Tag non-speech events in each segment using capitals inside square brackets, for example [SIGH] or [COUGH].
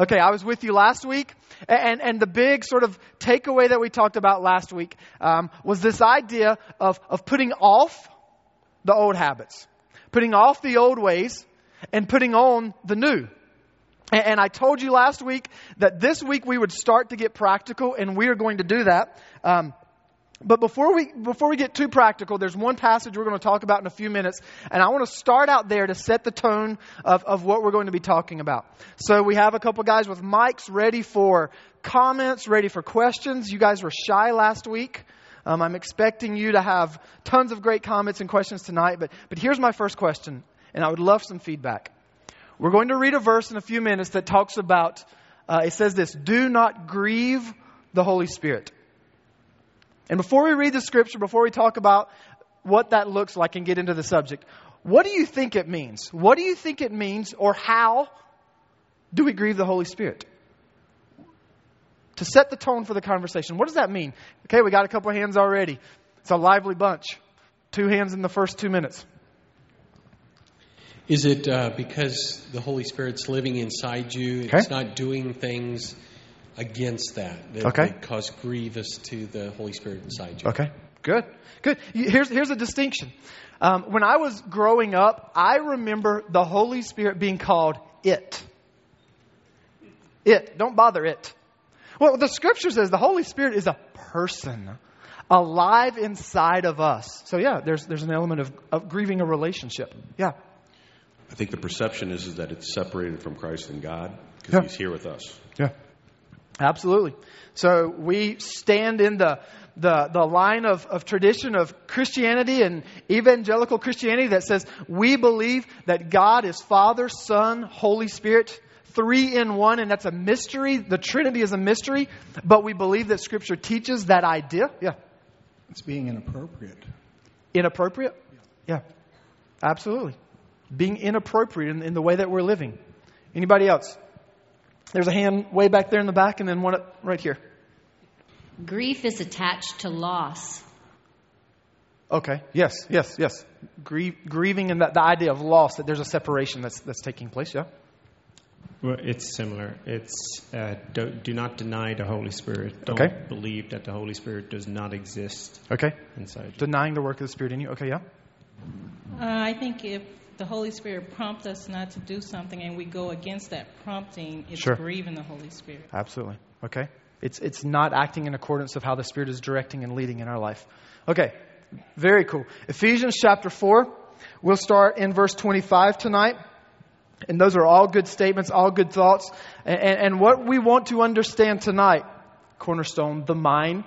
Okay, I was with you last week, and, and the big sort of takeaway that we talked about last week um, was this idea of, of putting off the old habits, putting off the old ways, and putting on the new. And, and I told you last week that this week we would start to get practical, and we are going to do that. Um, but before we, before we get too practical, there's one passage we're going to talk about in a few minutes, and I want to start out there to set the tone of, of what we're going to be talking about. So we have a couple guys with mics ready for comments, ready for questions. You guys were shy last week. Um, I'm expecting you to have tons of great comments and questions tonight, but, but here's my first question, and I would love some feedback. We're going to read a verse in a few minutes that talks about, uh, it says this, do not grieve the Holy Spirit. And before we read the scripture, before we talk about what that looks like and get into the subject, what do you think it means? What do you think it means, or how do we grieve the Holy Spirit? To set the tone for the conversation, what does that mean? Okay, we got a couple of hands already. It's a lively bunch. Two hands in the first two minutes. Is it uh, because the Holy Spirit's living inside you? Okay. It's not doing things against that that, Okay. that cause grievous to the Holy Spirit inside you. Okay, good, good. Here's, here's a distinction. Um, when I was growing up, I remember the Holy Spirit being called it. It. Don't bother it. Well, the scripture says the Holy Spirit is a person alive inside of us. So, yeah, there's, there's an element of, of grieving a relationship. Yeah. I think the perception is, is that it's separated from Christ and God because Yeah. He's here with us. Yeah. Absolutely. So we stand in the, the, the line of, of tradition of Christianity and evangelical Christianity that says we believe that God is Father, Son, Holy Spirit, three in one, and that's a mystery. The Trinity is a mystery, but we believe that Scripture teaches that idea. Yeah. It's being inappropriate. Inappropriate? Yeah. Absolutely. Being inappropriate in, in the way that we're living. Anybody else? There's a hand way back there in the back, and then one up right here. Grief is attached to loss. Okay. Yes. Yes. Yes. Grieve, grieving and that the idea of loss that there's a separation that's that's taking place. Yeah. Well, it's similar. It's uh, do, do not deny the Holy Spirit. Don't Okay. believe that the Holy Spirit does not exist Okay. inside you. Denying the work of the Spirit in you. Okay. Yeah. Uh, I think if the Holy Spirit prompts us not to do something and we go against that prompting, it's Sure. grieving the Holy Spirit. Absolutely. Okay. It's it's not acting in accordance of how the Spirit is directing and leading in our life. Okay. Very cool. Ephesians chapter four. We'll start in verse 25 tonight. And those are all good statements, all good thoughts. And, and, and what we want to understand tonight, Cornerstone, the mind,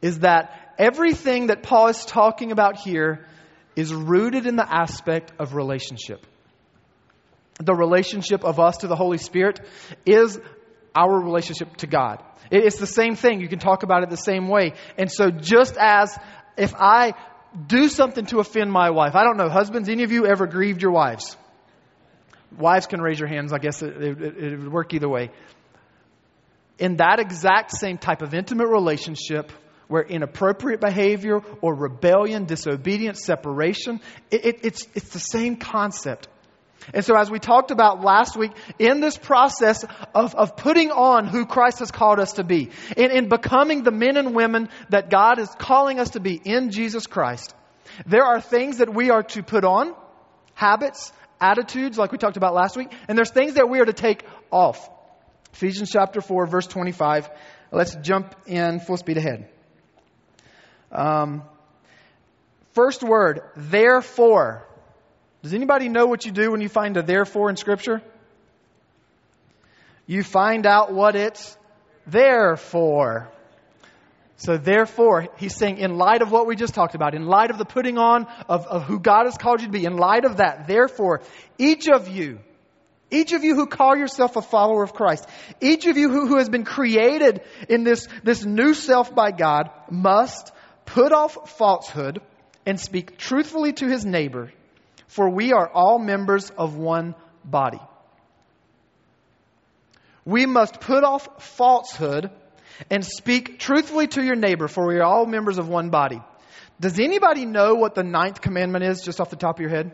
is that everything that Paul is talking about here is rooted in the aspect of relationship. The relationship of us to the Holy Spirit is our relationship to God. It's the same thing. You can talk about it the same way. And so, just as if I do something to offend my wife, I don't know, husbands, any of you ever grieved your wives? Wives can raise your hands. I guess it, it, it would work either way. In that exact same type of intimate relationship, where inappropriate behavior or rebellion, disobedience, separation, it, it, it's, it's the same concept. And so, as we talked about last week, in this process of, of putting on who Christ has called us to be, in, in becoming the men and women that God is calling us to be in Jesus Christ, there are things that we are to put on, habits, attitudes, like we talked about last week, and there's things that we are to take off. Ephesians chapter 4, verse 25. Let's jump in full speed ahead. Um, first word, therefore. Does anybody know what you do when you find a therefore in Scripture? You find out what it's there for. So, therefore, he's saying, in light of what we just talked about, in light of the putting on of, of who God has called you to be, in light of that, therefore, each of you, each of you who call yourself a follower of Christ, each of you who, who has been created in this, this new self by God, must put off falsehood and speak truthfully to his neighbor, for we are all members of one body. We must put off falsehood and speak truthfully to your neighbor, for we are all members of one body. Does anybody know what the ninth commandment is, just off the top of your head?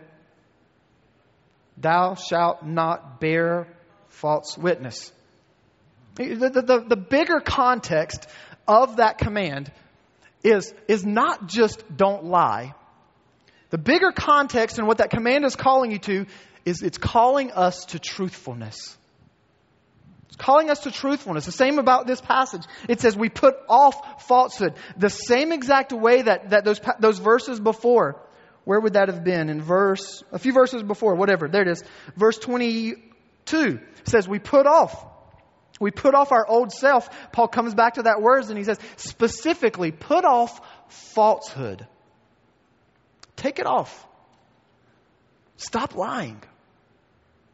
Thou shalt not bear false witness. The, the, the, bigger context of that command is, is not just don't lie. The bigger context and what that command is calling you to is it's calling us to truthfulness. It's calling us to truthfulness. The same about this passage. It says we put off falsehood. The same exact way that, that those, those verses before. Where would that have been? In verse, a few verses before, whatever. There it is. Verse 22 says we put off. We put off our old self. Paul comes back to that words and he says, specifically, put off falsehood. Take it off. Stop lying.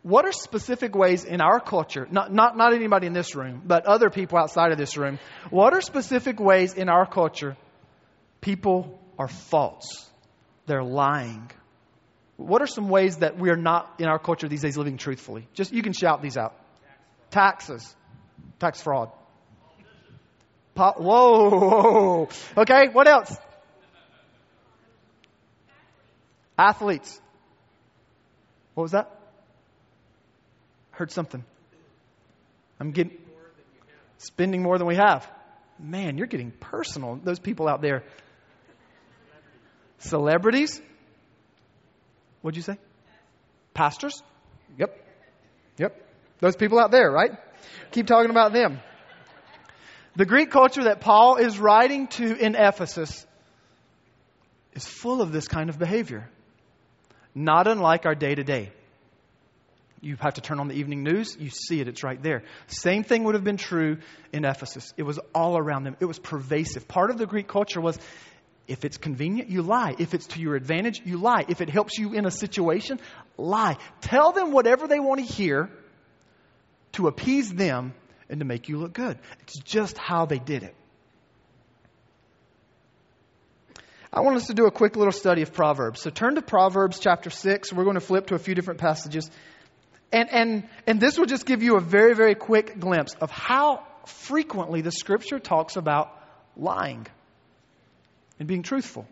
What are specific ways in our culture, not, not, not anybody in this room, but other people outside of this room, what are specific ways in our culture people are false? They're lying. What are some ways that we are not in our culture these days living truthfully? Just you can shout these out. Taxes, tax fraud. Po- whoa. Okay, what else? Athletes. What was that? Heard something. I'm getting spending more than we have. Man, you're getting personal. Those people out there. Celebrities. What'd you say? Pastors? Yep. Yep. Those people out there, right? Keep talking about them. The Greek culture that Paul is writing to in Ephesus is full of this kind of behavior. Not unlike our day to day. You have to turn on the evening news, you see it, it's right there. Same thing would have been true in Ephesus. It was all around them, it was pervasive. Part of the Greek culture was if it's convenient, you lie. If it's to your advantage, you lie. If it helps you in a situation, lie. Tell them whatever they want to hear to appease them and to make you look good. It's just how they did it. I want us to do a quick little study of Proverbs. So turn to Proverbs chapter 6. We're going to flip to a few different passages. And, and, and this will just give you a very, very quick glimpse of how frequently the scripture talks about lying and being truthful.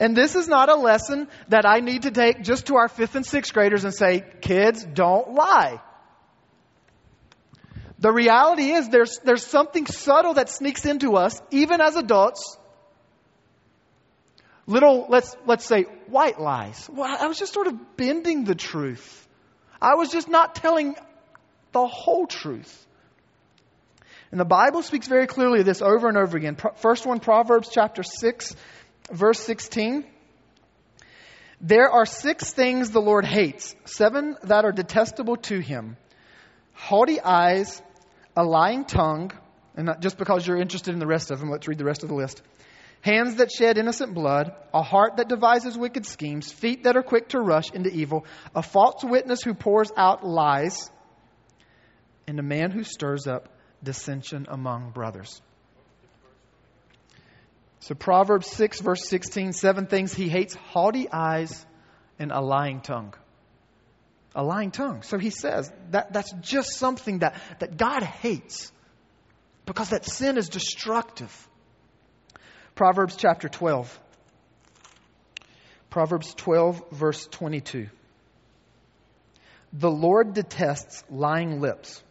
And this is not a lesson that I need to take just to our fifth and sixth graders and say, kids, don't lie. The reality is there's, there's something subtle that sneaks into us, even as adults. Little, let's, let's say, white lies. Well, I was just sort of bending the truth. I was just not telling the whole truth. And the Bible speaks very clearly of this over and over again. First one, Proverbs chapter 6, verse 16. There are six things the Lord hates, seven that are detestable to him haughty eyes, a lying tongue, and not just because you're interested in the rest of them, let's read the rest of the list. Hands that shed innocent blood, a heart that devises wicked schemes, feet that are quick to rush into evil, a false witness who pours out lies, and a man who stirs up dissension among brothers. So, Proverbs 6, verse 16, seven things he hates haughty eyes and a lying tongue. A lying tongue. So he says that that's just something that, that God hates because that sin is destructive. Proverbs chapter 12. Proverbs 12, verse 22. The Lord detests lying lips,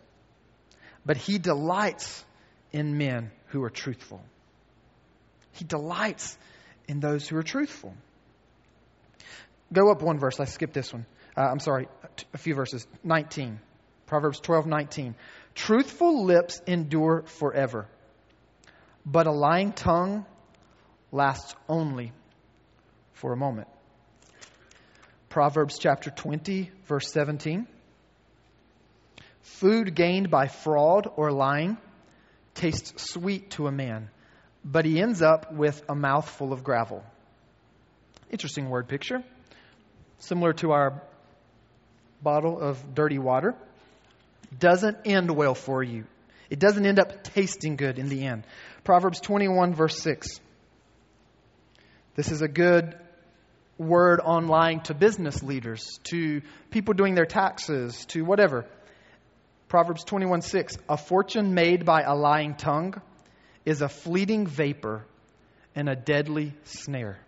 but he delights in men who are truthful. He delights in those who are truthful. Go up one verse. I skipped this one. Uh, I'm sorry, a few verses. 19. Proverbs 12, 19. Truthful lips endure forever, but a lying tongue lasts only for a moment. Proverbs chapter 20, verse 17. Food gained by fraud or lying tastes sweet to a man, but he ends up with a mouthful of gravel. Interesting word picture. Similar to our bottle of dirty water. Doesn't end well for you. It doesn't end up tasting good in the end. Proverbs 21, verse 6. This is a good word on lying to business leaders, to people doing their taxes, to whatever. Proverbs 21 6. A fortune made by a lying tongue is a fleeting vapor and a deadly snare.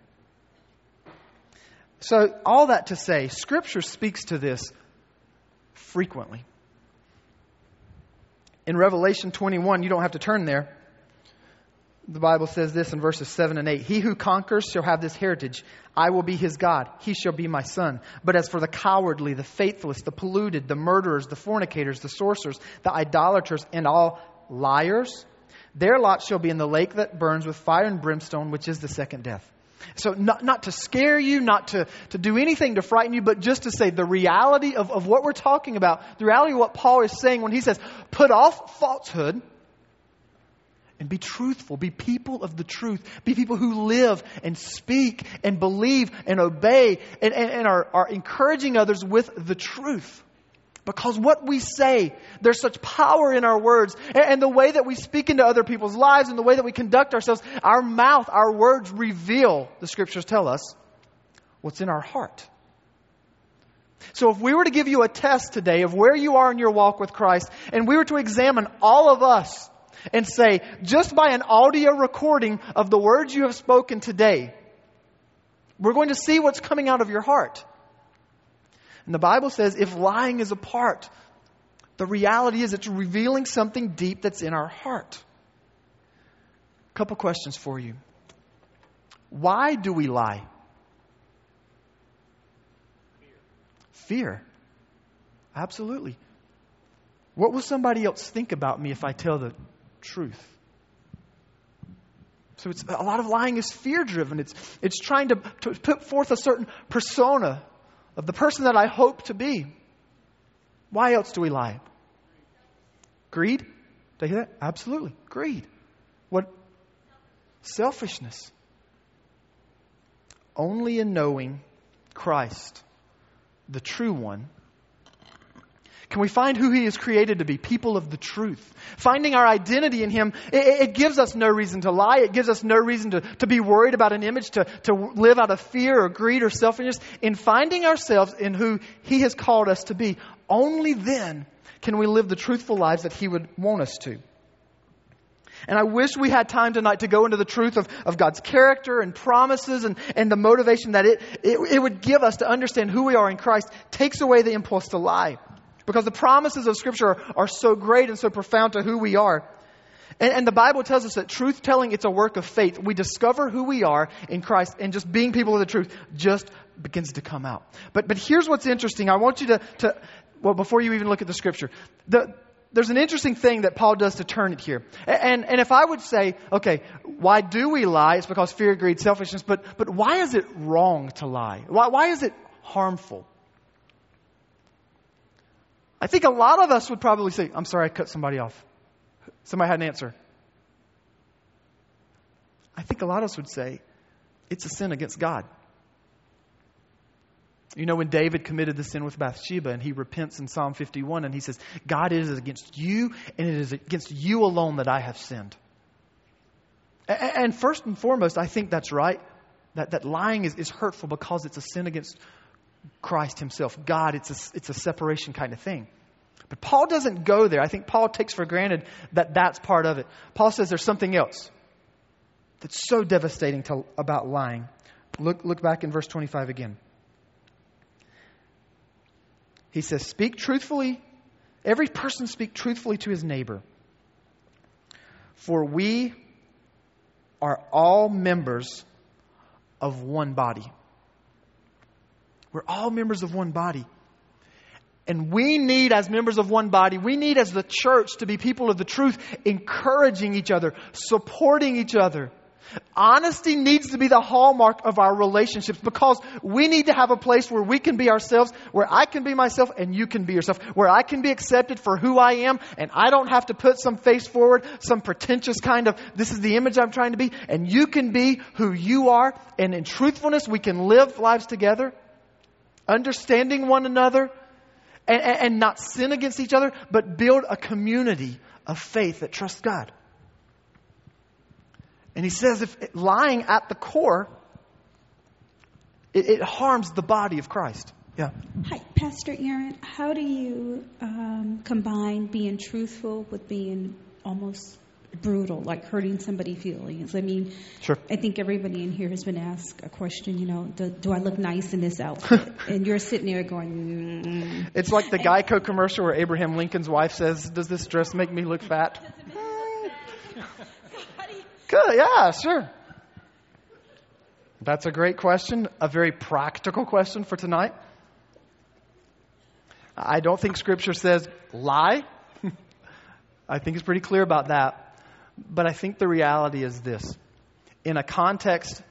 So, all that to say, Scripture speaks to this frequently. In Revelation 21, you don't have to turn there. The Bible says this in verses 7 and 8 He who conquers shall have this heritage. I will be his God. He shall be my son. But as for the cowardly, the faithless, the polluted, the murderers, the fornicators, the sorcerers, the idolaters, and all liars, their lot shall be in the lake that burns with fire and brimstone, which is the second death. So, not, not to scare you, not to, to do anything to frighten you, but just to say the reality of, of what we're talking about, the reality of what Paul is saying when he says, put off falsehood and be truthful. Be people of the truth. Be people who live and speak and believe and obey and, and, and are, are encouraging others with the truth. Because what we say, there's such power in our words. And the way that we speak into other people's lives and the way that we conduct ourselves, our mouth, our words reveal, the scriptures tell us, what's in our heart. So if we were to give you a test today of where you are in your walk with Christ, and we were to examine all of us and say, just by an audio recording of the words you have spoken today, we're going to see what's coming out of your heart. And the Bible says if lying is a part, the reality is it's revealing something deep that's in our heart. A couple questions for you. Why do we lie? Fear. Absolutely. What will somebody else think about me if I tell the truth? So it's a lot of lying is fear driven. It's it's trying to, to put forth a certain persona of the person that I hope to be. Why else do we lie? Greed? Did I hear that? Absolutely. Greed. What? Selfishness. Only in knowing Christ, the true one, can we find who He is created to be? People of the truth. Finding our identity in Him, it, it, gives us no reason to lie. It gives us no reason to, to be worried about an image, to, to live out of fear or greed or selfishness. In finding ourselves in who He has called us to be, only then can we live the truthful lives that He would want us to. And I wish we had time tonight to go into the truth of, of God's character and promises and, and the motivation that it, it, it would give us to understand who we are in Christ takes away the impulse to lie. Because the promises of Scripture are, are so great and so profound to who we are. And, and the Bible tells us that truth telling, it's a work of faith. We discover who we are in Christ, and just being people of the truth just begins to come out. But, but here's what's interesting. I want you to, to well, before you even look at the Scripture, the, there's an interesting thing that Paul does to turn it here. And, and if I would say, okay, why do we lie? It's because fear, greed, selfishness. But, but why is it wrong to lie? Why, why is it harmful? I think a lot of us would probably say, I'm sorry, I cut somebody off. Somebody had an answer. I think a lot of us would say, it's a sin against God. You know, when David committed the sin with Bathsheba and he repents in Psalm 51 and he says, God, it is against you and it is against you alone that I have sinned. And first and foremost, I think that's right. That, that lying is, is hurtful because it's a sin against Christ Himself. God, it's a, it's a separation kind of thing. But Paul doesn't go there. I think Paul takes for granted that that's part of it. Paul says there's something else that's so devastating to, about lying. Look, look back in verse 25 again. He says, Speak truthfully. Every person speak truthfully to his neighbor. For we are all members of one body. We're all members of one body. And we need, as members of one body, we need as the church to be people of the truth, encouraging each other, supporting each other. Honesty needs to be the hallmark of our relationships because we need to have a place where we can be ourselves, where I can be myself and you can be yourself, where I can be accepted for who I am and I don't have to put some face forward, some pretentious kind of, this is the image I'm trying to be, and you can be who you are, and in truthfulness we can live lives together understanding one another, and, and, not sin against each other, but build a community of faith that trusts God. And he says if lying at the core, it, it harms the body of Christ. Yeah. Hi, Pastor Aaron. How do you um, combine being truthful with being almost brutal, like hurting somebody's feelings. I mean, Sure. I think everybody in here has been asked a question. You know, do, do I look nice in this [LAUGHS] outfit? and you're sitting there going, mm. It's like the Geico commercial where Abraham Lincoln's wife says, Does this dress make me [LAUGHS] look fat? Good, yeah, sure. That's a great question, a very practical question for tonight. I don't think Scripture says lie. [LAUGHS] I think it's pretty clear about that. But I think the reality is this in a context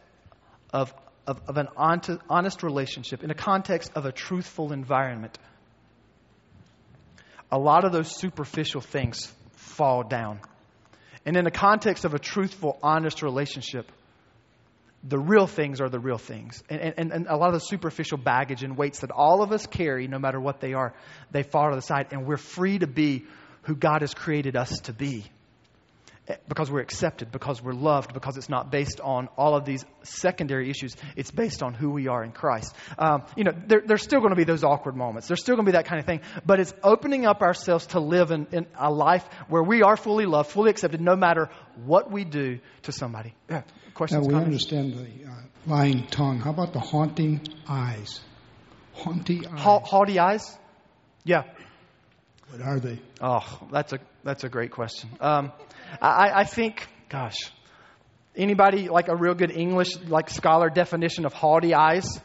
of, of, of an honest, relationship, in a context of a truthful environment, a lot of those superficial things fall down. And in the context of a truthful, honest relationship, the real things are the real things. And, and, and a lot of the superficial baggage and weights that all of us carry, no matter what they are, they fall to the side. And we're free to be who God has created us to be. Because we're accepted, because we're loved, because it's not based on all of these secondary issues. It's based on who we are in Christ. Um, you know, there, there's still going to be those awkward moments. There's still going to be that kind of thing. But it's opening up ourselves to live in, in a life where we are fully loved, fully accepted, no matter what we do to somebody. Yeah. Now, we comments? understand the uh, lying tongue. How about the haunting eyes? Haunting eyes. Ha- haughty eyes? Yeah. What are they? Oh, that's a that's a great question. Um, I, I think, gosh, anybody like a real good English like scholar definition of haughty eyes?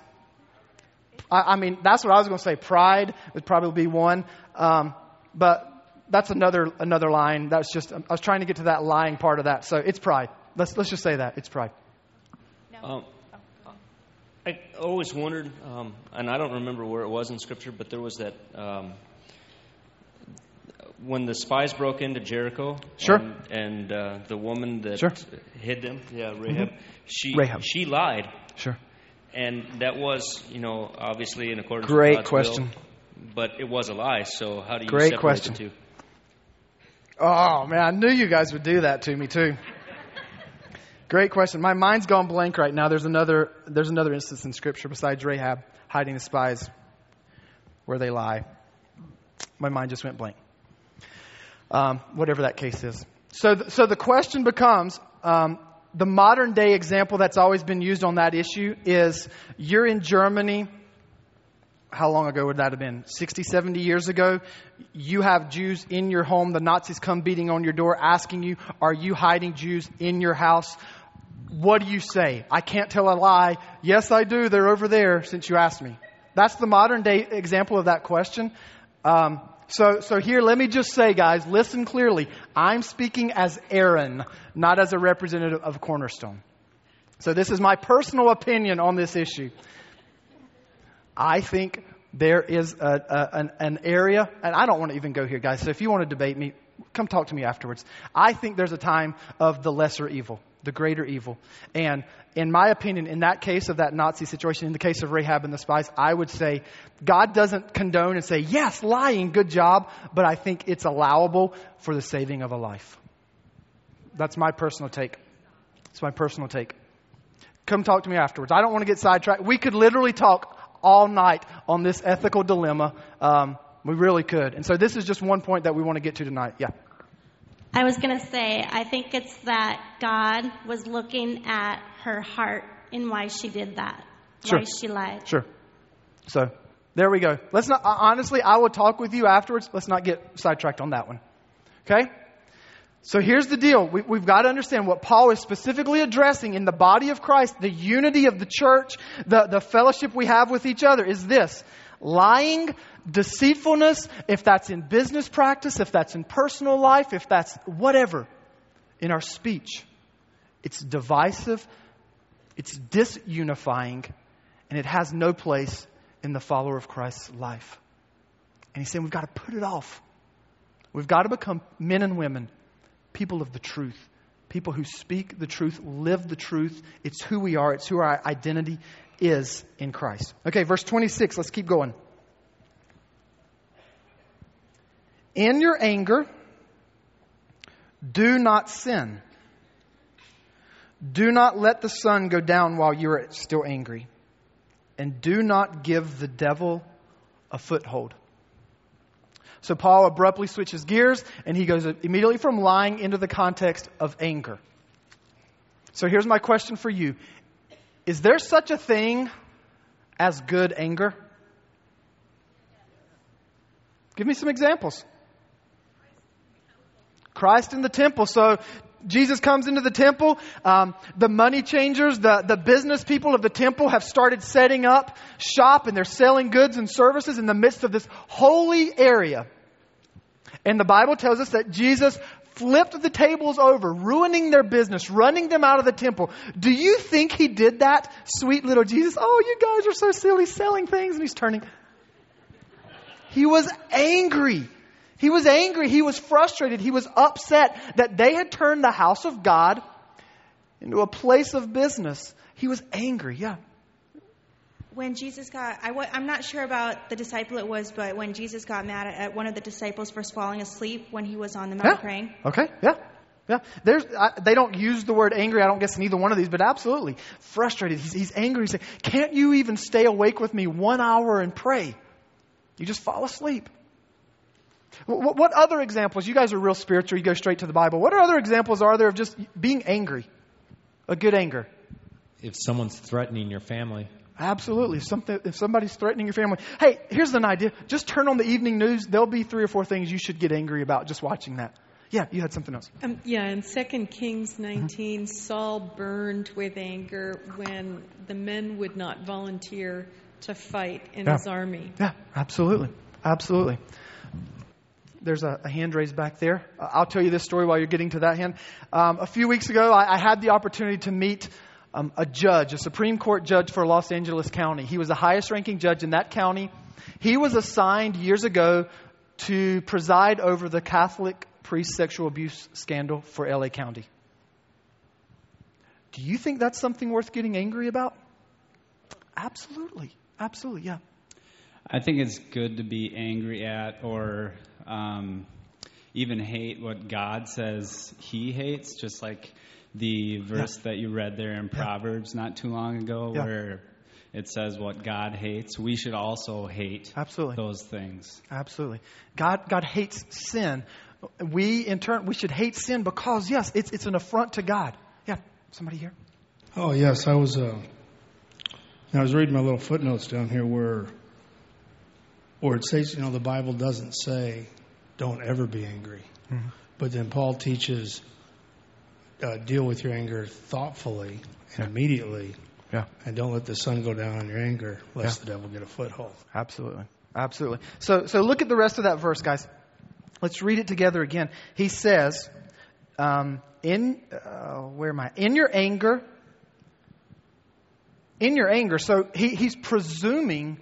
I, I mean, that's what I was going to say. Pride would probably be one, um, but that's another another line. That's just I was trying to get to that lying part of that. So it's pride. Let's let's just say that it's pride. Um, I always wondered, um, and I don't remember where it was in Scripture, but there was that um, when the spies broke into Jericho. Sure. And, and uh, the woman that Sure. hid them, yeah, Rahab. She Rahab. she lied, Sure. and that was, you know, obviously in accordance Great with God's question. will, but it was a lie. So how do you Great separate question. the two? Oh man, I knew you guys would do that to me too. Great question. My mind's gone blank right now. There's another there's another instance in scripture besides Rahab hiding the spies where they lie. My mind just went blank. Um, whatever that case is. So, th- so the question becomes um, the modern day example that's always been used on that issue is you're in Germany how long ago would that have been? 60, 70 years ago? You have Jews in your home. The Nazis come beating on your door asking you, Are you hiding Jews in your house? What do you say? I can't tell a lie. Yes, I do. They're over there since you asked me. That's the modern day example of that question. Um, so, so here, let me just say, guys, listen clearly. I'm speaking as Aaron, not as a representative of Cornerstone. So this is my personal opinion on this issue. I think there is a, a, an, an area, and I don't want to even go here, guys. So if you want to debate me, come talk to me afterwards. I think there's a time of the lesser evil, the greater evil. And in my opinion, in that case of that Nazi situation, in the case of Rahab and the spies, I would say God doesn't condone and say, yes, lying, good job, but I think it's allowable for the saving of a life. That's my personal take. It's my personal take. Come talk to me afterwards. I don't want to get sidetracked. We could literally talk all night on this ethical dilemma. Um, we really could. And so this is just one point that we want to get to tonight. Yeah. I was going to say, I think it's that God was looking at her heart and why she did that, Sure. why she lied. Sure. So there we go. Let's not, honestly, I will talk with you afterwards. Let's not get sidetracked on that one. Okay? So here's the deal. We, we've got to understand what Paul is specifically addressing in the body of Christ, the unity of the church, the, the fellowship we have with each other is this. Lying, deceitfulness, if that's in business practice, if that's in personal life, if that's whatever, in our speech, it's divisive, it's disunifying, and it has no place in the follower of Christ's life. And he's saying we've got to put it off. We've got to become men and women, people of the truth, people who speak the truth, live the truth. It's who we are, it's who our identity is in Christ. Okay, verse 26, let's keep going. In your anger, do not sin. Do not let the sun go down while you are still angry. And do not give the devil a foothold. So Paul abruptly switches gears and he goes immediately from lying into the context of anger. So here's my question for you Is there such a thing as good anger? Give me some examples. Christ in the temple. So Jesus comes into the temple. Um, the money changers, the, the business people of the temple have started setting up shop and they're selling goods and services in the midst of this holy area. And the Bible tells us that Jesus flipped the tables over, ruining their business, running them out of the temple. Do you think he did that, sweet little Jesus? Oh, you guys are so silly selling things. And he's turning. He was angry. He was angry. He was frustrated. He was upset that they had turned the house of God into a place of business. He was angry. Yeah. When Jesus got, I w- I'm not sure about the disciple it was, but when Jesus got mad at one of the disciples for falling asleep when he was on the mountain yeah. praying. Okay. Yeah. Yeah, there's, I, they don't use the word angry, I don't guess, in either one of these, but absolutely frustrated. He's, he's angry. He's saying, Can't you even stay awake with me one hour and pray? You just fall asleep. What, what other examples? You guys are real spiritual, you go straight to the Bible. What other examples are there of just being angry? A good anger? If someone's threatening your family. Absolutely. If, something, if somebody's threatening your family, hey, here's an idea. Just turn on the evening news. There'll be three or four things you should get angry about just watching that. Yeah, you had something else. Um, yeah, in 2 Kings 19, mm-hmm. Saul burned with anger when the men would not volunteer to fight in yeah. his army. Yeah, absolutely. Absolutely. There's a, a, hand raised back there. Uh, I'll tell you this story while you're getting to that hand. Um, a few weeks ago, I, I, had the opportunity to meet um, a judge, a Supreme Court judge for Los Angeles County. He was the highest ranking judge in that county. He was assigned years ago to preside over the Catholic priest sexual abuse scandal for LA County. Do you think that's something worth getting angry about? Absolutely. Absolutely, yeah. I think it's good to be angry at or um, even hate what God says He hates, just like the verse yeah. that you read there in Proverbs yeah. not too long ago, yeah. where it says what God hates. We should also hate Absolutely. those things. Absolutely. God, God hates sin. We, in turn, we should hate sin because, yes, it's, it's an affront to God. Yeah, somebody here? Oh, yes. I was, uh, I was reading my little footnotes down here where, where it says, you know, the Bible doesn't say don't ever be angry. Mm-hmm. But then Paul teaches uh, deal with your anger thoughtfully and yeah. immediately. Yeah. And don't let the sun go down on your anger, lest yeah. the devil get a foothold. Absolutely. Absolutely. So, so look at the rest of that verse, guys. Let's read it together again. He says, um, in, uh, where am I? In your anger, in your anger. So he, he's presuming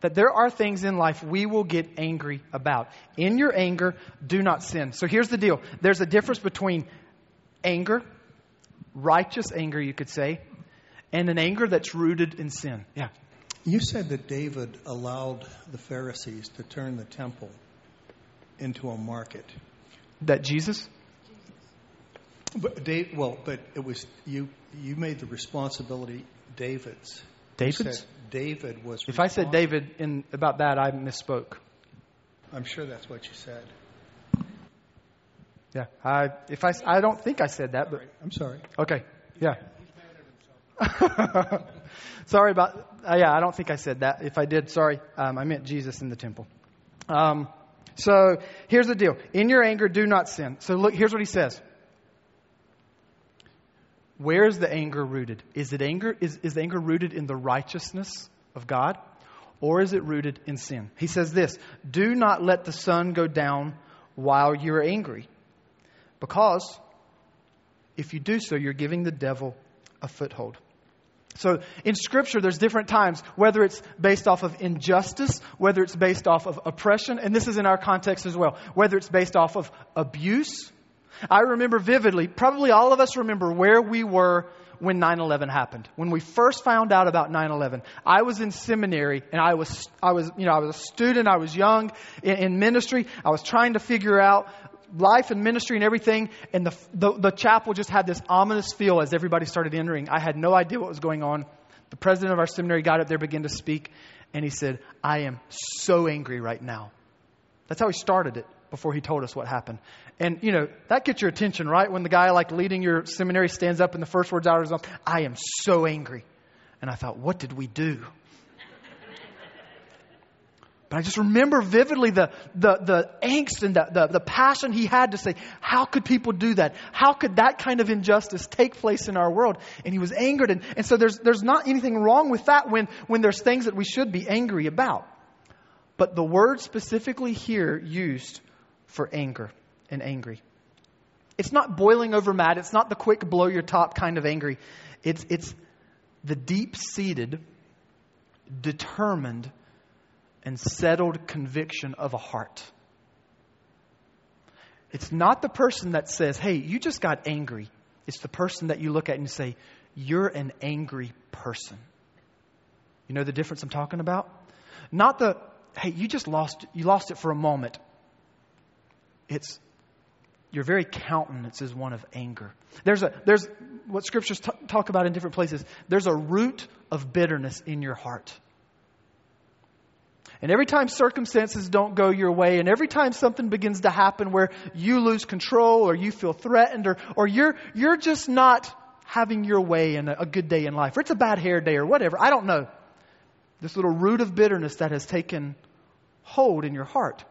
that there are things in life we will get angry about. In your anger, do not sin. So here's the deal there's a difference between anger, righteous anger, you could say, and an anger that's rooted in sin. Yeah. You said that David allowed the Pharisees to turn the temple into a market. That Jesus? But Dave, well, but it was you. You made the responsibility David's. David's? David was. If I said David in about that, I misspoke. I'm sure that's what you said. Yeah, I if I I don't think I said that, but I'm sorry. Okay, yeah. [LAUGHS] sorry about uh, yeah. I don't think I said that. If I did, sorry. Um, I meant Jesus in the temple. Um, so here's the deal: in your anger, do not sin. So look, here's what he says. Where is the anger rooted? Is it anger? Is, is the anger rooted in the righteousness of God? Or is it rooted in sin? He says this Do not let the sun go down while you're angry. Because if you do so, you're giving the devil a foothold. So in Scripture, there's different times, whether it's based off of injustice, whether it's based off of oppression, and this is in our context as well, whether it's based off of abuse, I remember vividly, probably all of us remember where we were when 9/11 happened. When we first found out about 9/11, I was in seminary and I was I was you know I was a student, I was young in, in ministry. I was trying to figure out life and ministry and everything, and the, the the chapel just had this ominous feel as everybody started entering. I had no idea what was going on. The president of our seminary got up there, began to speak, and he said, "I am so angry right now." That's how he started it before he told us what happened. And, you know, that gets your attention, right? When the guy, like, leading your seminary stands up and the first words out of his mouth, I am so angry. And I thought, what did we do? But I just remember vividly the, the, the angst and the, the, the passion he had to say, how could people do that? How could that kind of injustice take place in our world? And he was angered. And, and so there's, there's not anything wrong with that when, when there's things that we should be angry about. But the word specifically here used for anger and angry. It's not boiling over mad. It's not the quick blow your top kind of angry. It's, it's the deep seated, determined, and settled conviction of a heart. It's not the person that says, hey, you just got angry. It's the person that you look at and say, you're an angry person. You know the difference I'm talking about? Not the, hey, you just lost, you lost it for a moment. It's, your very countenance is one of anger. There's a, there's what scriptures t- talk about in different places. There's a root of bitterness in your heart. And every time circumstances don't go your way, and every time something begins to happen where you lose control or you feel threatened or, or you're, you're just not having your way in a, a good day in life, or it's a bad hair day or whatever, I don't know. This little root of bitterness that has taken hold in your heart,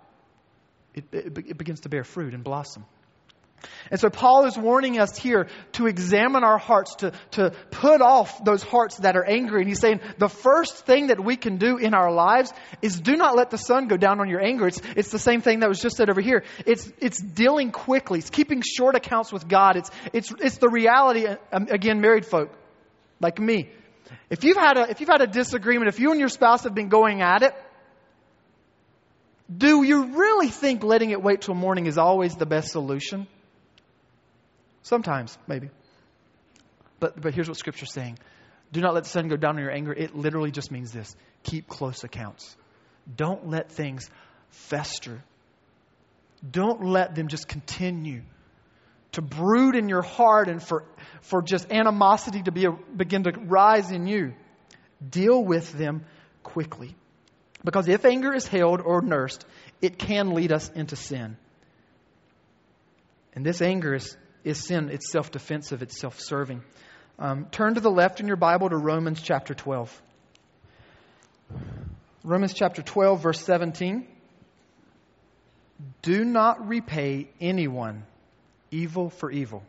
it, it, it begins to bear fruit and blossom. And so Paul is warning us here to examine our hearts, to, to put off those hearts that are angry. And he's saying the first thing that we can do in our lives is do not let the sun go down on your anger. It's, it's the same thing that was just said over here. It's, it's dealing quickly. It's keeping short accounts with God. It's, it's, it's the reality, um, again, married folk like me. If you've had a, if you've had a disagreement, if you and your spouse have been going at it, do you really think letting it wait till morning is always the best solution? Sometimes, maybe. But, but here's what Scripture's saying Do not let the sun go down on your anger. It literally just means this keep close accounts. Don't let things fester. Don't let them just continue to brood in your heart and for, for just animosity to be a, begin to rise in you. Deal with them quickly. Because if anger is held or nursed, it can lead us into sin. And this anger is is sin. It's self defensive, it's self serving. Um, turn to the left in your Bible to Romans chapter 12. Romans chapter 12, verse 17. Do not repay anyone evil for evil.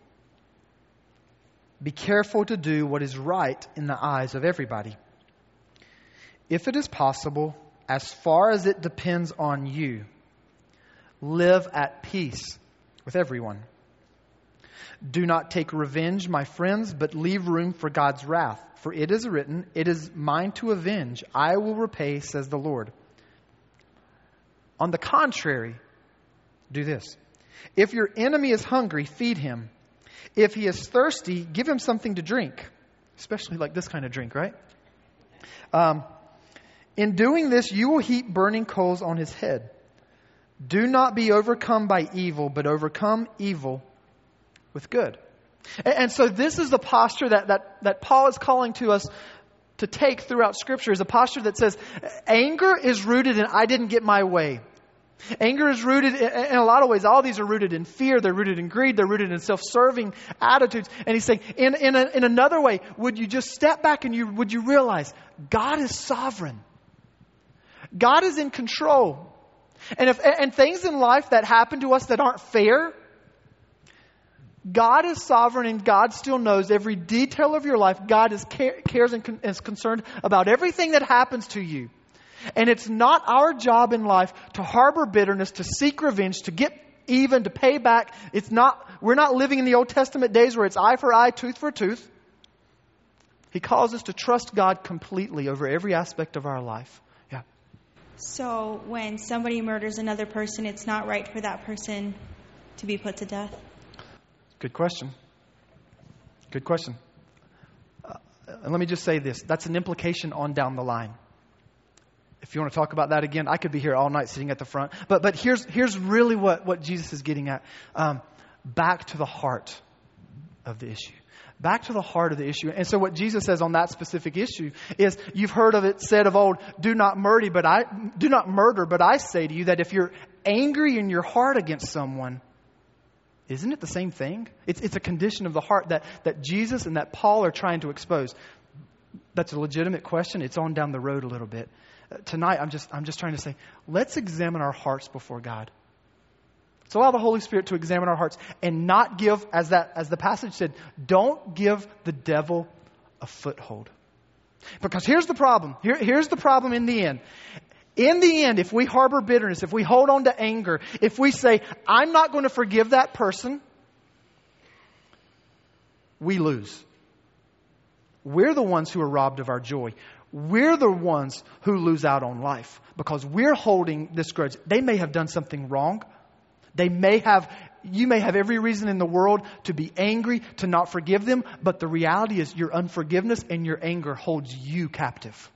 Be careful to do what is right in the eyes of everybody. If it is possible, as far as it depends on you, live at peace with everyone. Do not take revenge, my friends, but leave room for God's wrath. For it is written, It is mine to avenge. I will repay, says the Lord. On the contrary, do this. If your enemy is hungry, feed him. If he is thirsty, give him something to drink, especially like this kind of drink, right? Um, in doing this, you will heap burning coals on his head. Do not be overcome by evil, but overcome evil with good. And, and so this is the posture that, that, that Paul is calling to us to take throughout Scripture is a posture that says, anger is rooted in I didn't get my way. Anger is rooted in a lot of ways. All these are rooted in fear. They're rooted in greed. They're rooted in self-serving attitudes. And he's saying, in, in, a, in another way, would you just step back and you, would you realize God is sovereign? God is in control. And if, and things in life that happen to us that aren't fair, God is sovereign and God still knows every detail of your life. God is cares and is concerned about everything that happens to you. And it's not our job in life to harbor bitterness, to seek revenge, to get even, to pay back. It's not, we're not living in the Old Testament days where it's eye for eye, tooth for tooth. He calls us to trust God completely over every aspect of our life. Yeah. So when somebody murders another person, it's not right for that person to be put to death? Good question. Good question. Uh, and let me just say this that's an implication on down the line. If you want to talk about that again, I could be here all night sitting at the front. But, but here's, here's really what, what Jesus is getting at um, back to the heart of the issue. Back to the heart of the issue. And so, what Jesus says on that specific issue is you've heard of it said of old, do not murder, but I, do not murder, but I say to you that if you're angry in your heart against someone, isn't it the same thing? It's, it's a condition of the heart that, that Jesus and that Paul are trying to expose. That's a legitimate question. It's on down the road a little bit. Uh, tonight, I'm just, I'm just trying to say, let's examine our hearts before God. Let's allow the Holy Spirit to examine our hearts and not give, as, that, as the passage said, don't give the devil a foothold. Because here's the problem. Here, here's the problem in the end. In the end, if we harbor bitterness, if we hold on to anger, if we say, I'm not going to forgive that person, we lose. We're the ones who are robbed of our joy. We're the ones who lose out on life because we're holding this grudge. They may have done something wrong. They may have, you may have every reason in the world to be angry, to not forgive them, but the reality is your unforgiveness and your anger holds you captive.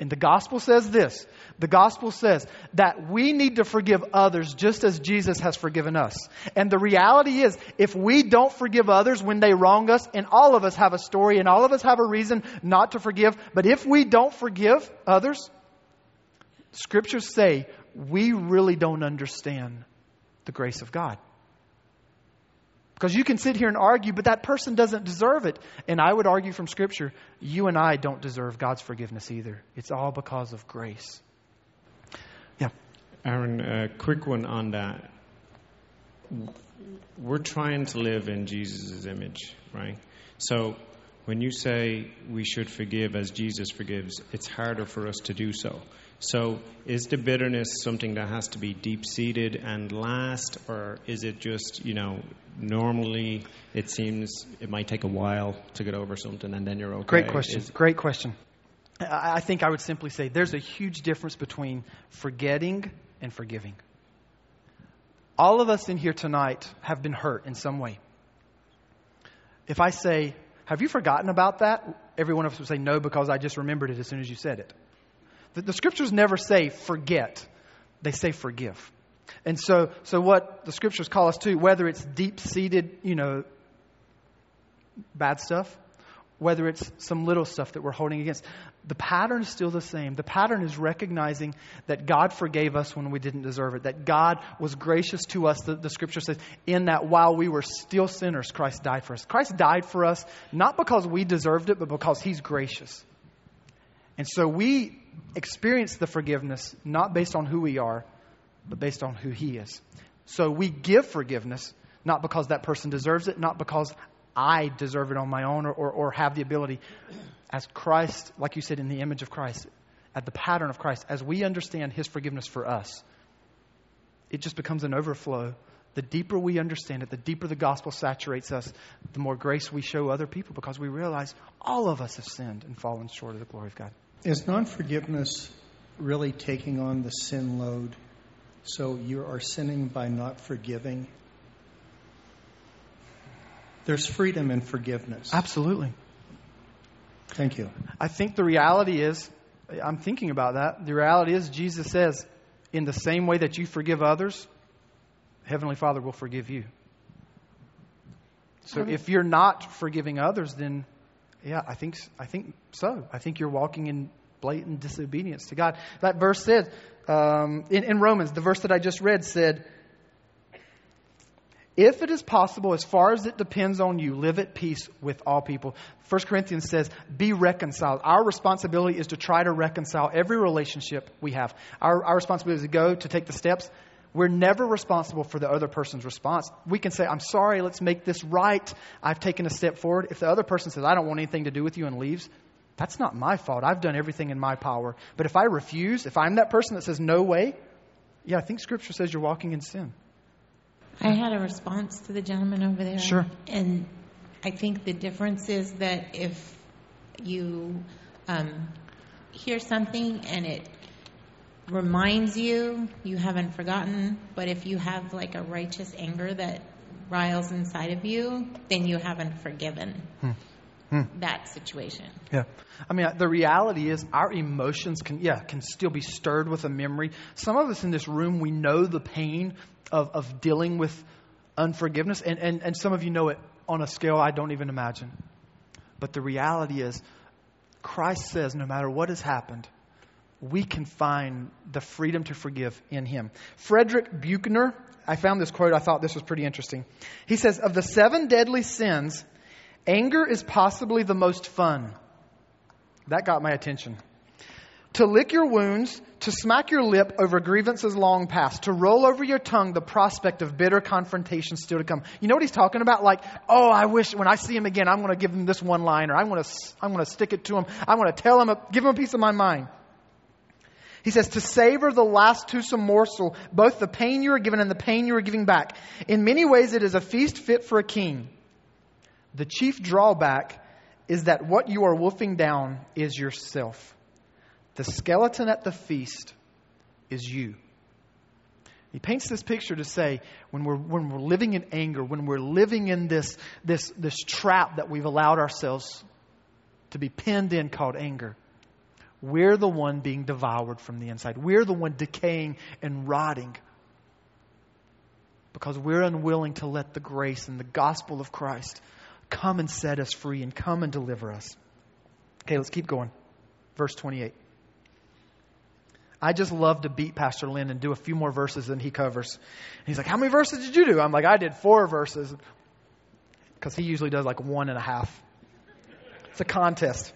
And the gospel says this the gospel says that we need to forgive others just as Jesus has forgiven us. And the reality is, if we don't forgive others when they wrong us, and all of us have a story and all of us have a reason not to forgive, but if we don't forgive others, scriptures say we really don't understand the grace of God. Because you can sit here and argue, but that person doesn't deserve it. And I would argue from Scripture, you and I don't deserve God's forgiveness either. It's all because of grace. Yeah. Aaron, a quick one on that. We're trying to live in Jesus' image, right? So when you say we should forgive as Jesus forgives, it's harder for us to do so. So, is the bitterness something that has to be deep seated and last, or is it just, you know, normally it seems it might take a while to get over something and then you're okay? Great question. Is, Great question. I think I would simply say there's a huge difference between forgetting and forgiving. All of us in here tonight have been hurt in some way. If I say, Have you forgotten about that? Every one of us would say, No, because I just remembered it as soon as you said it. The, the scriptures never say forget, they say forgive. And so, so what the scriptures call us to, whether it's deep seated, you know, bad stuff, whether it's some little stuff that we're holding against, the pattern is still the same. The pattern is recognizing that God forgave us when we didn't deserve it, that God was gracious to us, the, the scripture says, in that while we were still sinners, Christ died for us. Christ died for us not because we deserved it, but because He's gracious. And so we experience the forgiveness not based on who we are, but based on who He is. So we give forgiveness not because that person deserves it, not because I deserve it on my own or, or, or have the ability. As Christ, like you said, in the image of Christ, at the pattern of Christ, as we understand His forgiveness for us, it just becomes an overflow. The deeper we understand it, the deeper the gospel saturates us, the more grace we show other people because we realize all of us have sinned and fallen short of the glory of God. Is non forgiveness really taking on the sin load? So you are sinning by not forgiving? There's freedom in forgiveness. Absolutely. Thank you. I think the reality is, I'm thinking about that. The reality is, Jesus says, in the same way that you forgive others, Heavenly Father will forgive you. So if you're not forgiving others, then yeah, I think I think so. I think you're walking in blatant disobedience to God. That verse said um, in, in Romans, the verse that I just read said, if it is possible, as far as it depends on you, live at peace with all people. 1 Corinthians says, be reconciled. Our responsibility is to try to reconcile every relationship we have. Our, our responsibility is to go, to take the steps. We're never responsible for the other person's response. We can say, I'm sorry, let's make this right. I've taken a step forward. If the other person says, I don't want anything to do with you and leaves, that's not my fault. I've done everything in my power. But if I refuse, if I'm that person that says, no way, yeah, I think Scripture says you're walking in sin. I had a response to the gentleman over there. Sure. And I think the difference is that if you um, hear something and it reminds you, you haven't forgotten. But if you have like a righteous anger that riles inside of you, then you haven't forgiven Hmm. Hmm. that situation. Yeah. I mean, the reality is our emotions can, yeah, can still be stirred with a memory. Some of us in this room, we know the pain of, of dealing with unforgiveness, and, and, and some of you know it on a scale I don't even imagine. But the reality is, Christ says no matter what has happened, we can find the freedom to forgive in Him. Frederick Buechner, I found this quote, I thought this was pretty interesting. He says, Of the seven deadly sins, anger is possibly the most fun. That got my attention. To lick your wounds, to smack your lip over grievances long past, to roll over your tongue the prospect of bitter confrontation still to come. You know what he's talking about? Like, oh, I wish when I see him again, I'm going to give him this one line, or I'm going to, I'm going to stick it to him. I'm going to tell him, give him a piece of my mind. He says, to savor the last toothsome morsel, both the pain you are given and the pain you are giving back. In many ways, it is a feast fit for a king. The chief drawback is that what you are wolfing down is yourself. The skeleton at the feast is you. He paints this picture to say when we're, when we're living in anger, when we're living in this, this, this trap that we've allowed ourselves to be pinned in called anger, we're the one being devoured from the inside. We're the one decaying and rotting because we're unwilling to let the grace and the gospel of Christ come and set us free and come and deliver us. Okay, let's keep going. Verse 28. I just love to beat Pastor Lynn and do a few more verses than he covers. And he's like, How many verses did you do? I'm like, I did four verses. Because he usually does like one and a half. It's a contest.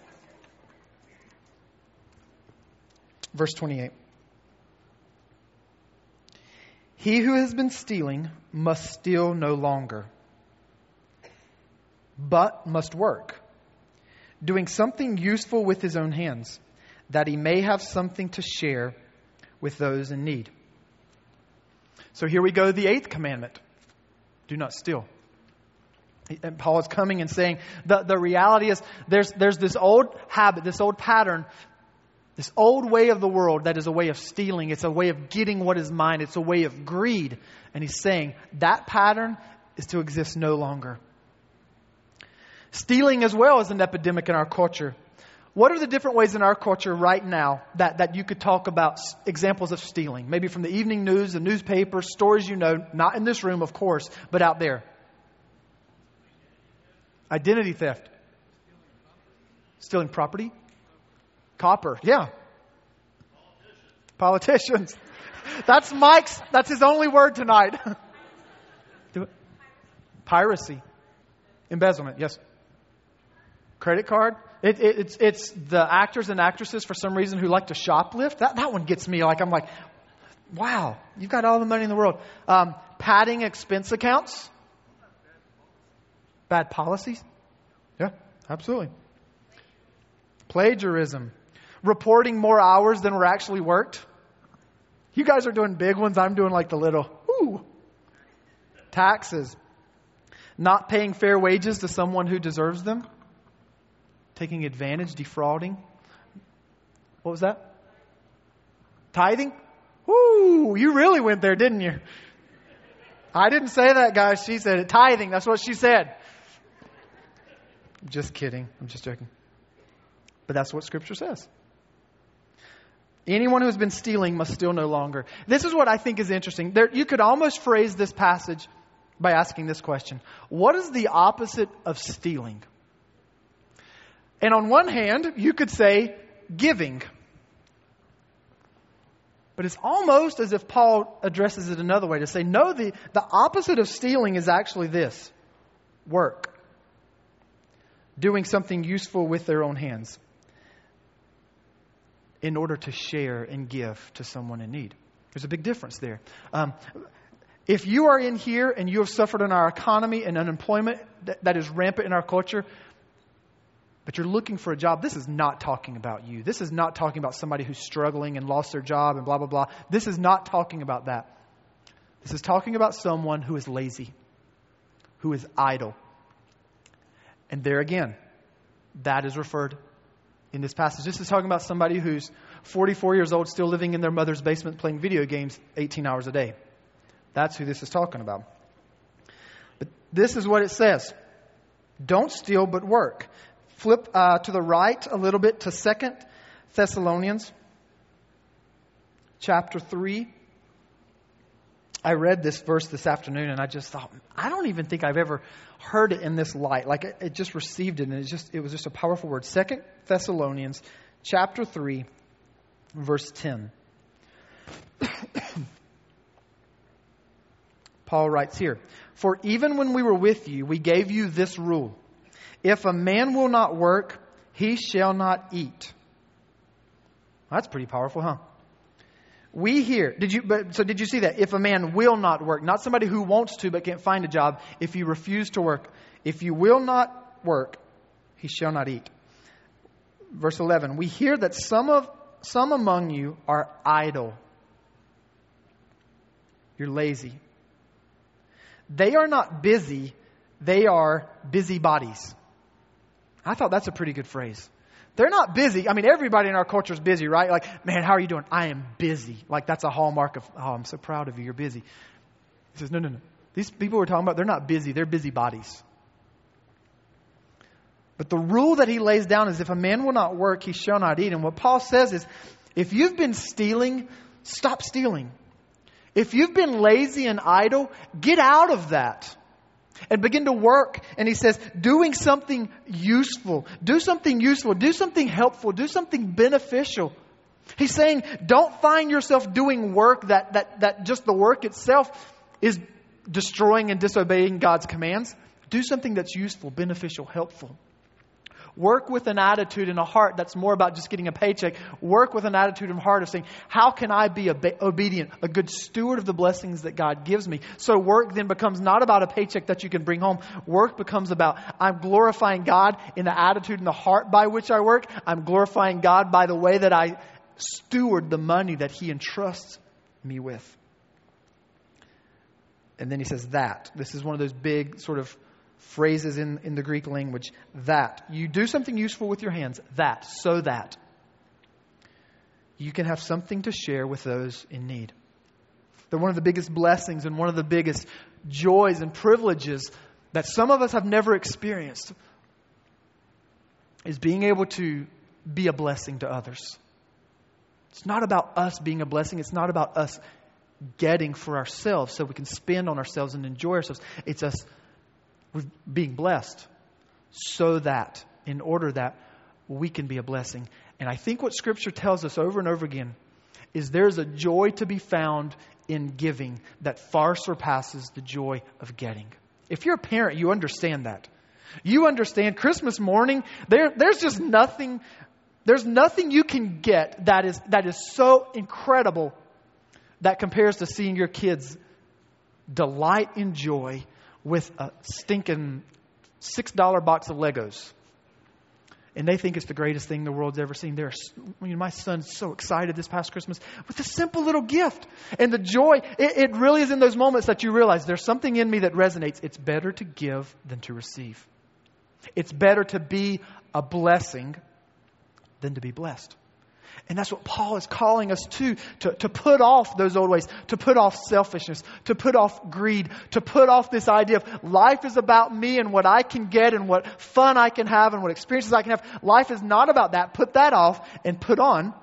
Verse 28. He who has been stealing must steal no longer, but must work, doing something useful with his own hands, that he may have something to share with those in need. So here we go, the eighth commandment do not steal. And Paul is coming and saying the, the reality is there's, there's this old habit, this old pattern this old way of the world that is a way of stealing, it's a way of getting what is mine, it's a way of greed. And he's saying that pattern is to exist no longer. Stealing as well is an epidemic in our culture. What are the different ways in our culture right now that, that you could talk about examples of stealing? Maybe from the evening news, the newspaper, stories you know, not in this room, of course, but out there. Identity theft. Stealing property. Copper, yeah. Politicians. [LAUGHS] That's Mike's, that's his only word tonight. [LAUGHS] Do it. Piracy. Embezzlement, yes. Credit card. It, it, it's, it's the actors and actresses for some reason who like to shoplift. That, that one gets me like, I'm like, wow, you've got all the money in the world. Um, padding expense accounts. Bad policies. Yeah, absolutely. Plagiarism reporting more hours than were actually worked. You guys are doing big ones. I'm doing like the little, ooh. Taxes. Not paying fair wages to someone who deserves them. Taking advantage, defrauding. What was that? Tithing? Ooh, you really went there, didn't you? I didn't say that, guys. She said it. Tithing. That's what she said. I'm Just kidding. I'm just joking. But that's what Scripture says. Anyone who has been stealing must steal no longer. This is what I think is interesting. There, you could almost phrase this passage by asking this question What is the opposite of stealing? And on one hand, you could say giving. But it's almost as if Paul addresses it another way to say, no, the, the opposite of stealing is actually this work. Doing something useful with their own hands in order to share and give to someone in need. There's a big difference there. Um, if you are in here and you have suffered in our economy and unemployment that, that is rampant in our culture, but you're looking for a job, this is not talking about you. This is not talking about somebody who's struggling and lost their job and blah, blah, blah. This is not talking about that. This is talking about someone who is lazy, who is idle. And there again, that is referred in this passage. This is talking about somebody who's 44 years old, still living in their mother's basement playing video games 18 hours a day. That's who this is talking about. But this is what it says Don't steal, but work. Flip uh, to the right a little bit to Second Thessalonians chapter 3. I read this verse this afternoon and I just thought, I don't even think I've ever heard it in this light. Like it, it just received it and it just it was just a powerful word. Second Thessalonians chapter three, verse 10. [COUGHS] Paul writes here For even when we were with you, we gave you this rule If a man will not work, he shall not eat. That's pretty powerful, huh? We hear, did you, but, so did you see that? If a man will not work, not somebody who wants to but can't find a job, if you refuse to work, if you will not work, he shall not eat. Verse 11, we hear that some of, some among you are idle. You're lazy. They are not busy, they are busybodies. I thought that's a pretty good phrase. They're not busy. I mean, everybody in our culture is busy, right? Like, man, how are you doing? I am busy. Like, that's a hallmark of, oh, I'm so proud of you. You're busy. He says, no, no, no. These people we're talking about, they're not busy. They're busybodies. But the rule that he lays down is if a man will not work, he shall not eat. And what Paul says is if you've been stealing, stop stealing. If you've been lazy and idle, get out of that and begin to work. And he says, doing something useful. Do something useful. Do something helpful. Do something beneficial. He's saying, don't find yourself doing work that, that, that just the work itself is destroying and disobeying God's commands. Do something that's useful, beneficial, helpful. Work with an attitude and a heart that's more about just getting a paycheck. Work with an attitude and heart of saying, How can I be obedient, a good steward of the blessings that God gives me? So work then becomes not about a paycheck that you can bring home. Work becomes about, I'm glorifying God in the attitude and the heart by which I work. I'm glorifying God by the way that I steward the money that He entrusts me with. And then he says that. This is one of those big sort of phrases in, in the Greek language that. You do something useful with your hands, that, so that you can have something to share with those in need. That one of the biggest blessings and one of the biggest joys and privileges that some of us have never experienced is being able to be a blessing to others. It's not about us being a blessing. It's not about us getting for ourselves so we can spend on ourselves and enjoy ourselves. It's us with being blessed so that, in order that we can be a blessing. And I think what Scripture tells us over and over again is there's a joy to be found in giving that far surpasses the joy of getting. If you're a parent, you understand that. You understand Christmas morning, there, there's just nothing, there's nothing you can get that is, that is so incredible that compares to seeing your kids delight in joy with a stinking $6 box of Legos. And they think it's the greatest thing the world's ever seen. They're, I mean, my son's so excited this past Christmas with a simple little gift. And the joy, it, it really is in those moments that you realize there's something in me that resonates. It's better to give than to receive. It's better to be a blessing than to be blessed. And that's what Paul is calling us to, to, to put off those old ways, to put off selfishness, to put off greed, to put off this idea of life is about me and what I can get and what fun I can have and what experiences I can have. Life is not about that. Put that off and put on.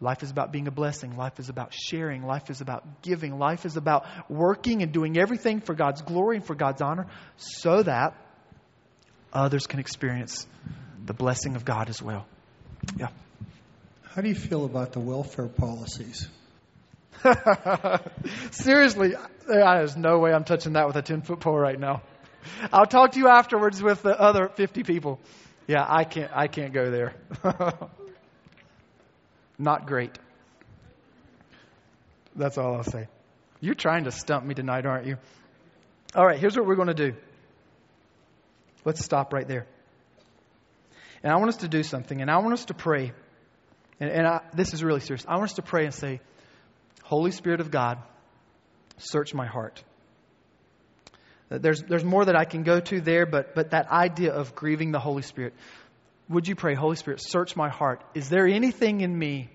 Life is about being a blessing. Life is about sharing. Life is about giving. Life is about working and doing everything for God's glory and for God's honor so that others can experience the blessing of God as well. Yeah. How do you feel about the welfare policies? [LAUGHS] Seriously, there's no way I'm touching that with a 10 foot pole right now. I'll talk to you afterwards with the other 50 people. Yeah, I can't, I can't go there. [LAUGHS] Not great. That's all I'll say. You're trying to stump me tonight, aren't you? All right, here's what we're going to do. Let's stop right there. And I want us to do something, and I want us to pray. And, and I, this is really serious. I want us to pray and say, Holy Spirit of God, search my heart. There's, there's more that I can go to there, but, but that idea of grieving the Holy Spirit. Would you pray, Holy Spirit, search my heart? Is there anything in me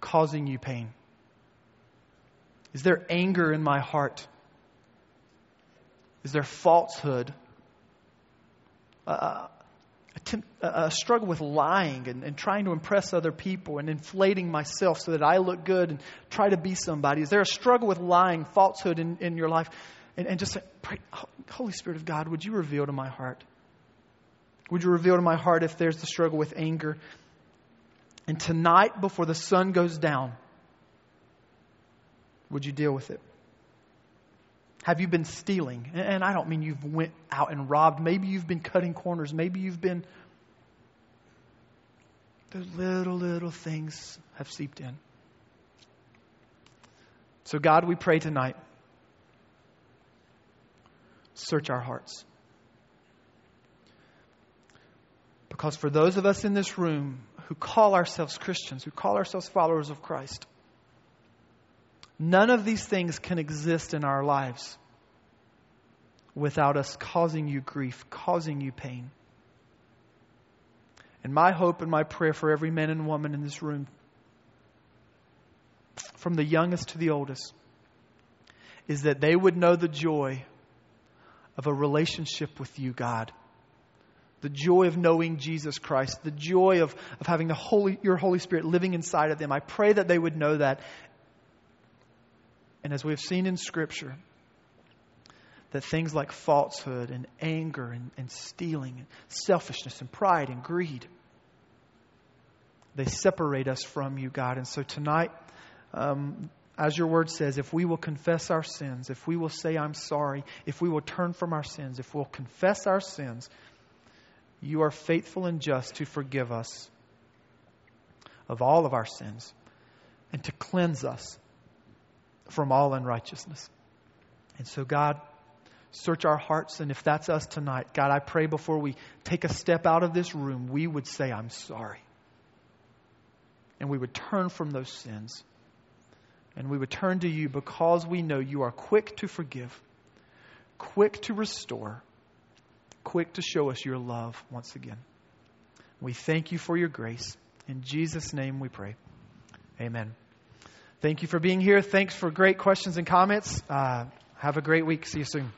causing you pain? Is there anger in my heart? Is there falsehood? Uh, a uh, uh, struggle with lying and, and, trying to impress other people and inflating myself so that I look good and try to be somebody? Is there a struggle with lying, falsehood in, in your life? And, and just say, pray, Holy Spirit of God, would you reveal to my heart? Would you reveal to my heart if there's the struggle with anger? And tonight, before the sun goes down, would you deal with it? Have you been stealing? And I don't mean you've went out and robbed. Maybe you've been cutting corners. Maybe you've been those little little things have seeped in. So God, we pray tonight. Search our hearts. Because for those of us in this room who call ourselves Christians, who call ourselves followers of Christ, none of these things can exist in our lives without us causing you grief, causing you pain. And my hope and my prayer for every man and woman in this room, from the youngest to the oldest, is that they would know the joy of a relationship with you, God the joy of knowing Jesus Christ, the joy of, of having the Holy, your Holy Spirit living inside of them. I pray that they would know that. And as we've seen in Scripture, that things like falsehood and anger and, and stealing and selfishness and pride and greed, they separate us from you, God. And so tonight, um, as your word says, if we will confess our sins, if we will say, I'm sorry, if we will turn from our sins, if we'll confess our sins, you are faithful and just to forgive us of all of our sins and to cleanse us from all unrighteousness. And so, God, search our hearts. And if that's us tonight, God, I pray before we take a step out of this room, we would say, I'm sorry. And we would turn from those sins. And we would turn to you because we know you are quick to forgive, quick to restore, quick to show us your love once again. We thank you for your grace. In Jesus' name we pray. Amen. Thank you for being here. Thanks for great questions and comments. Uh, have a great week. See you soon.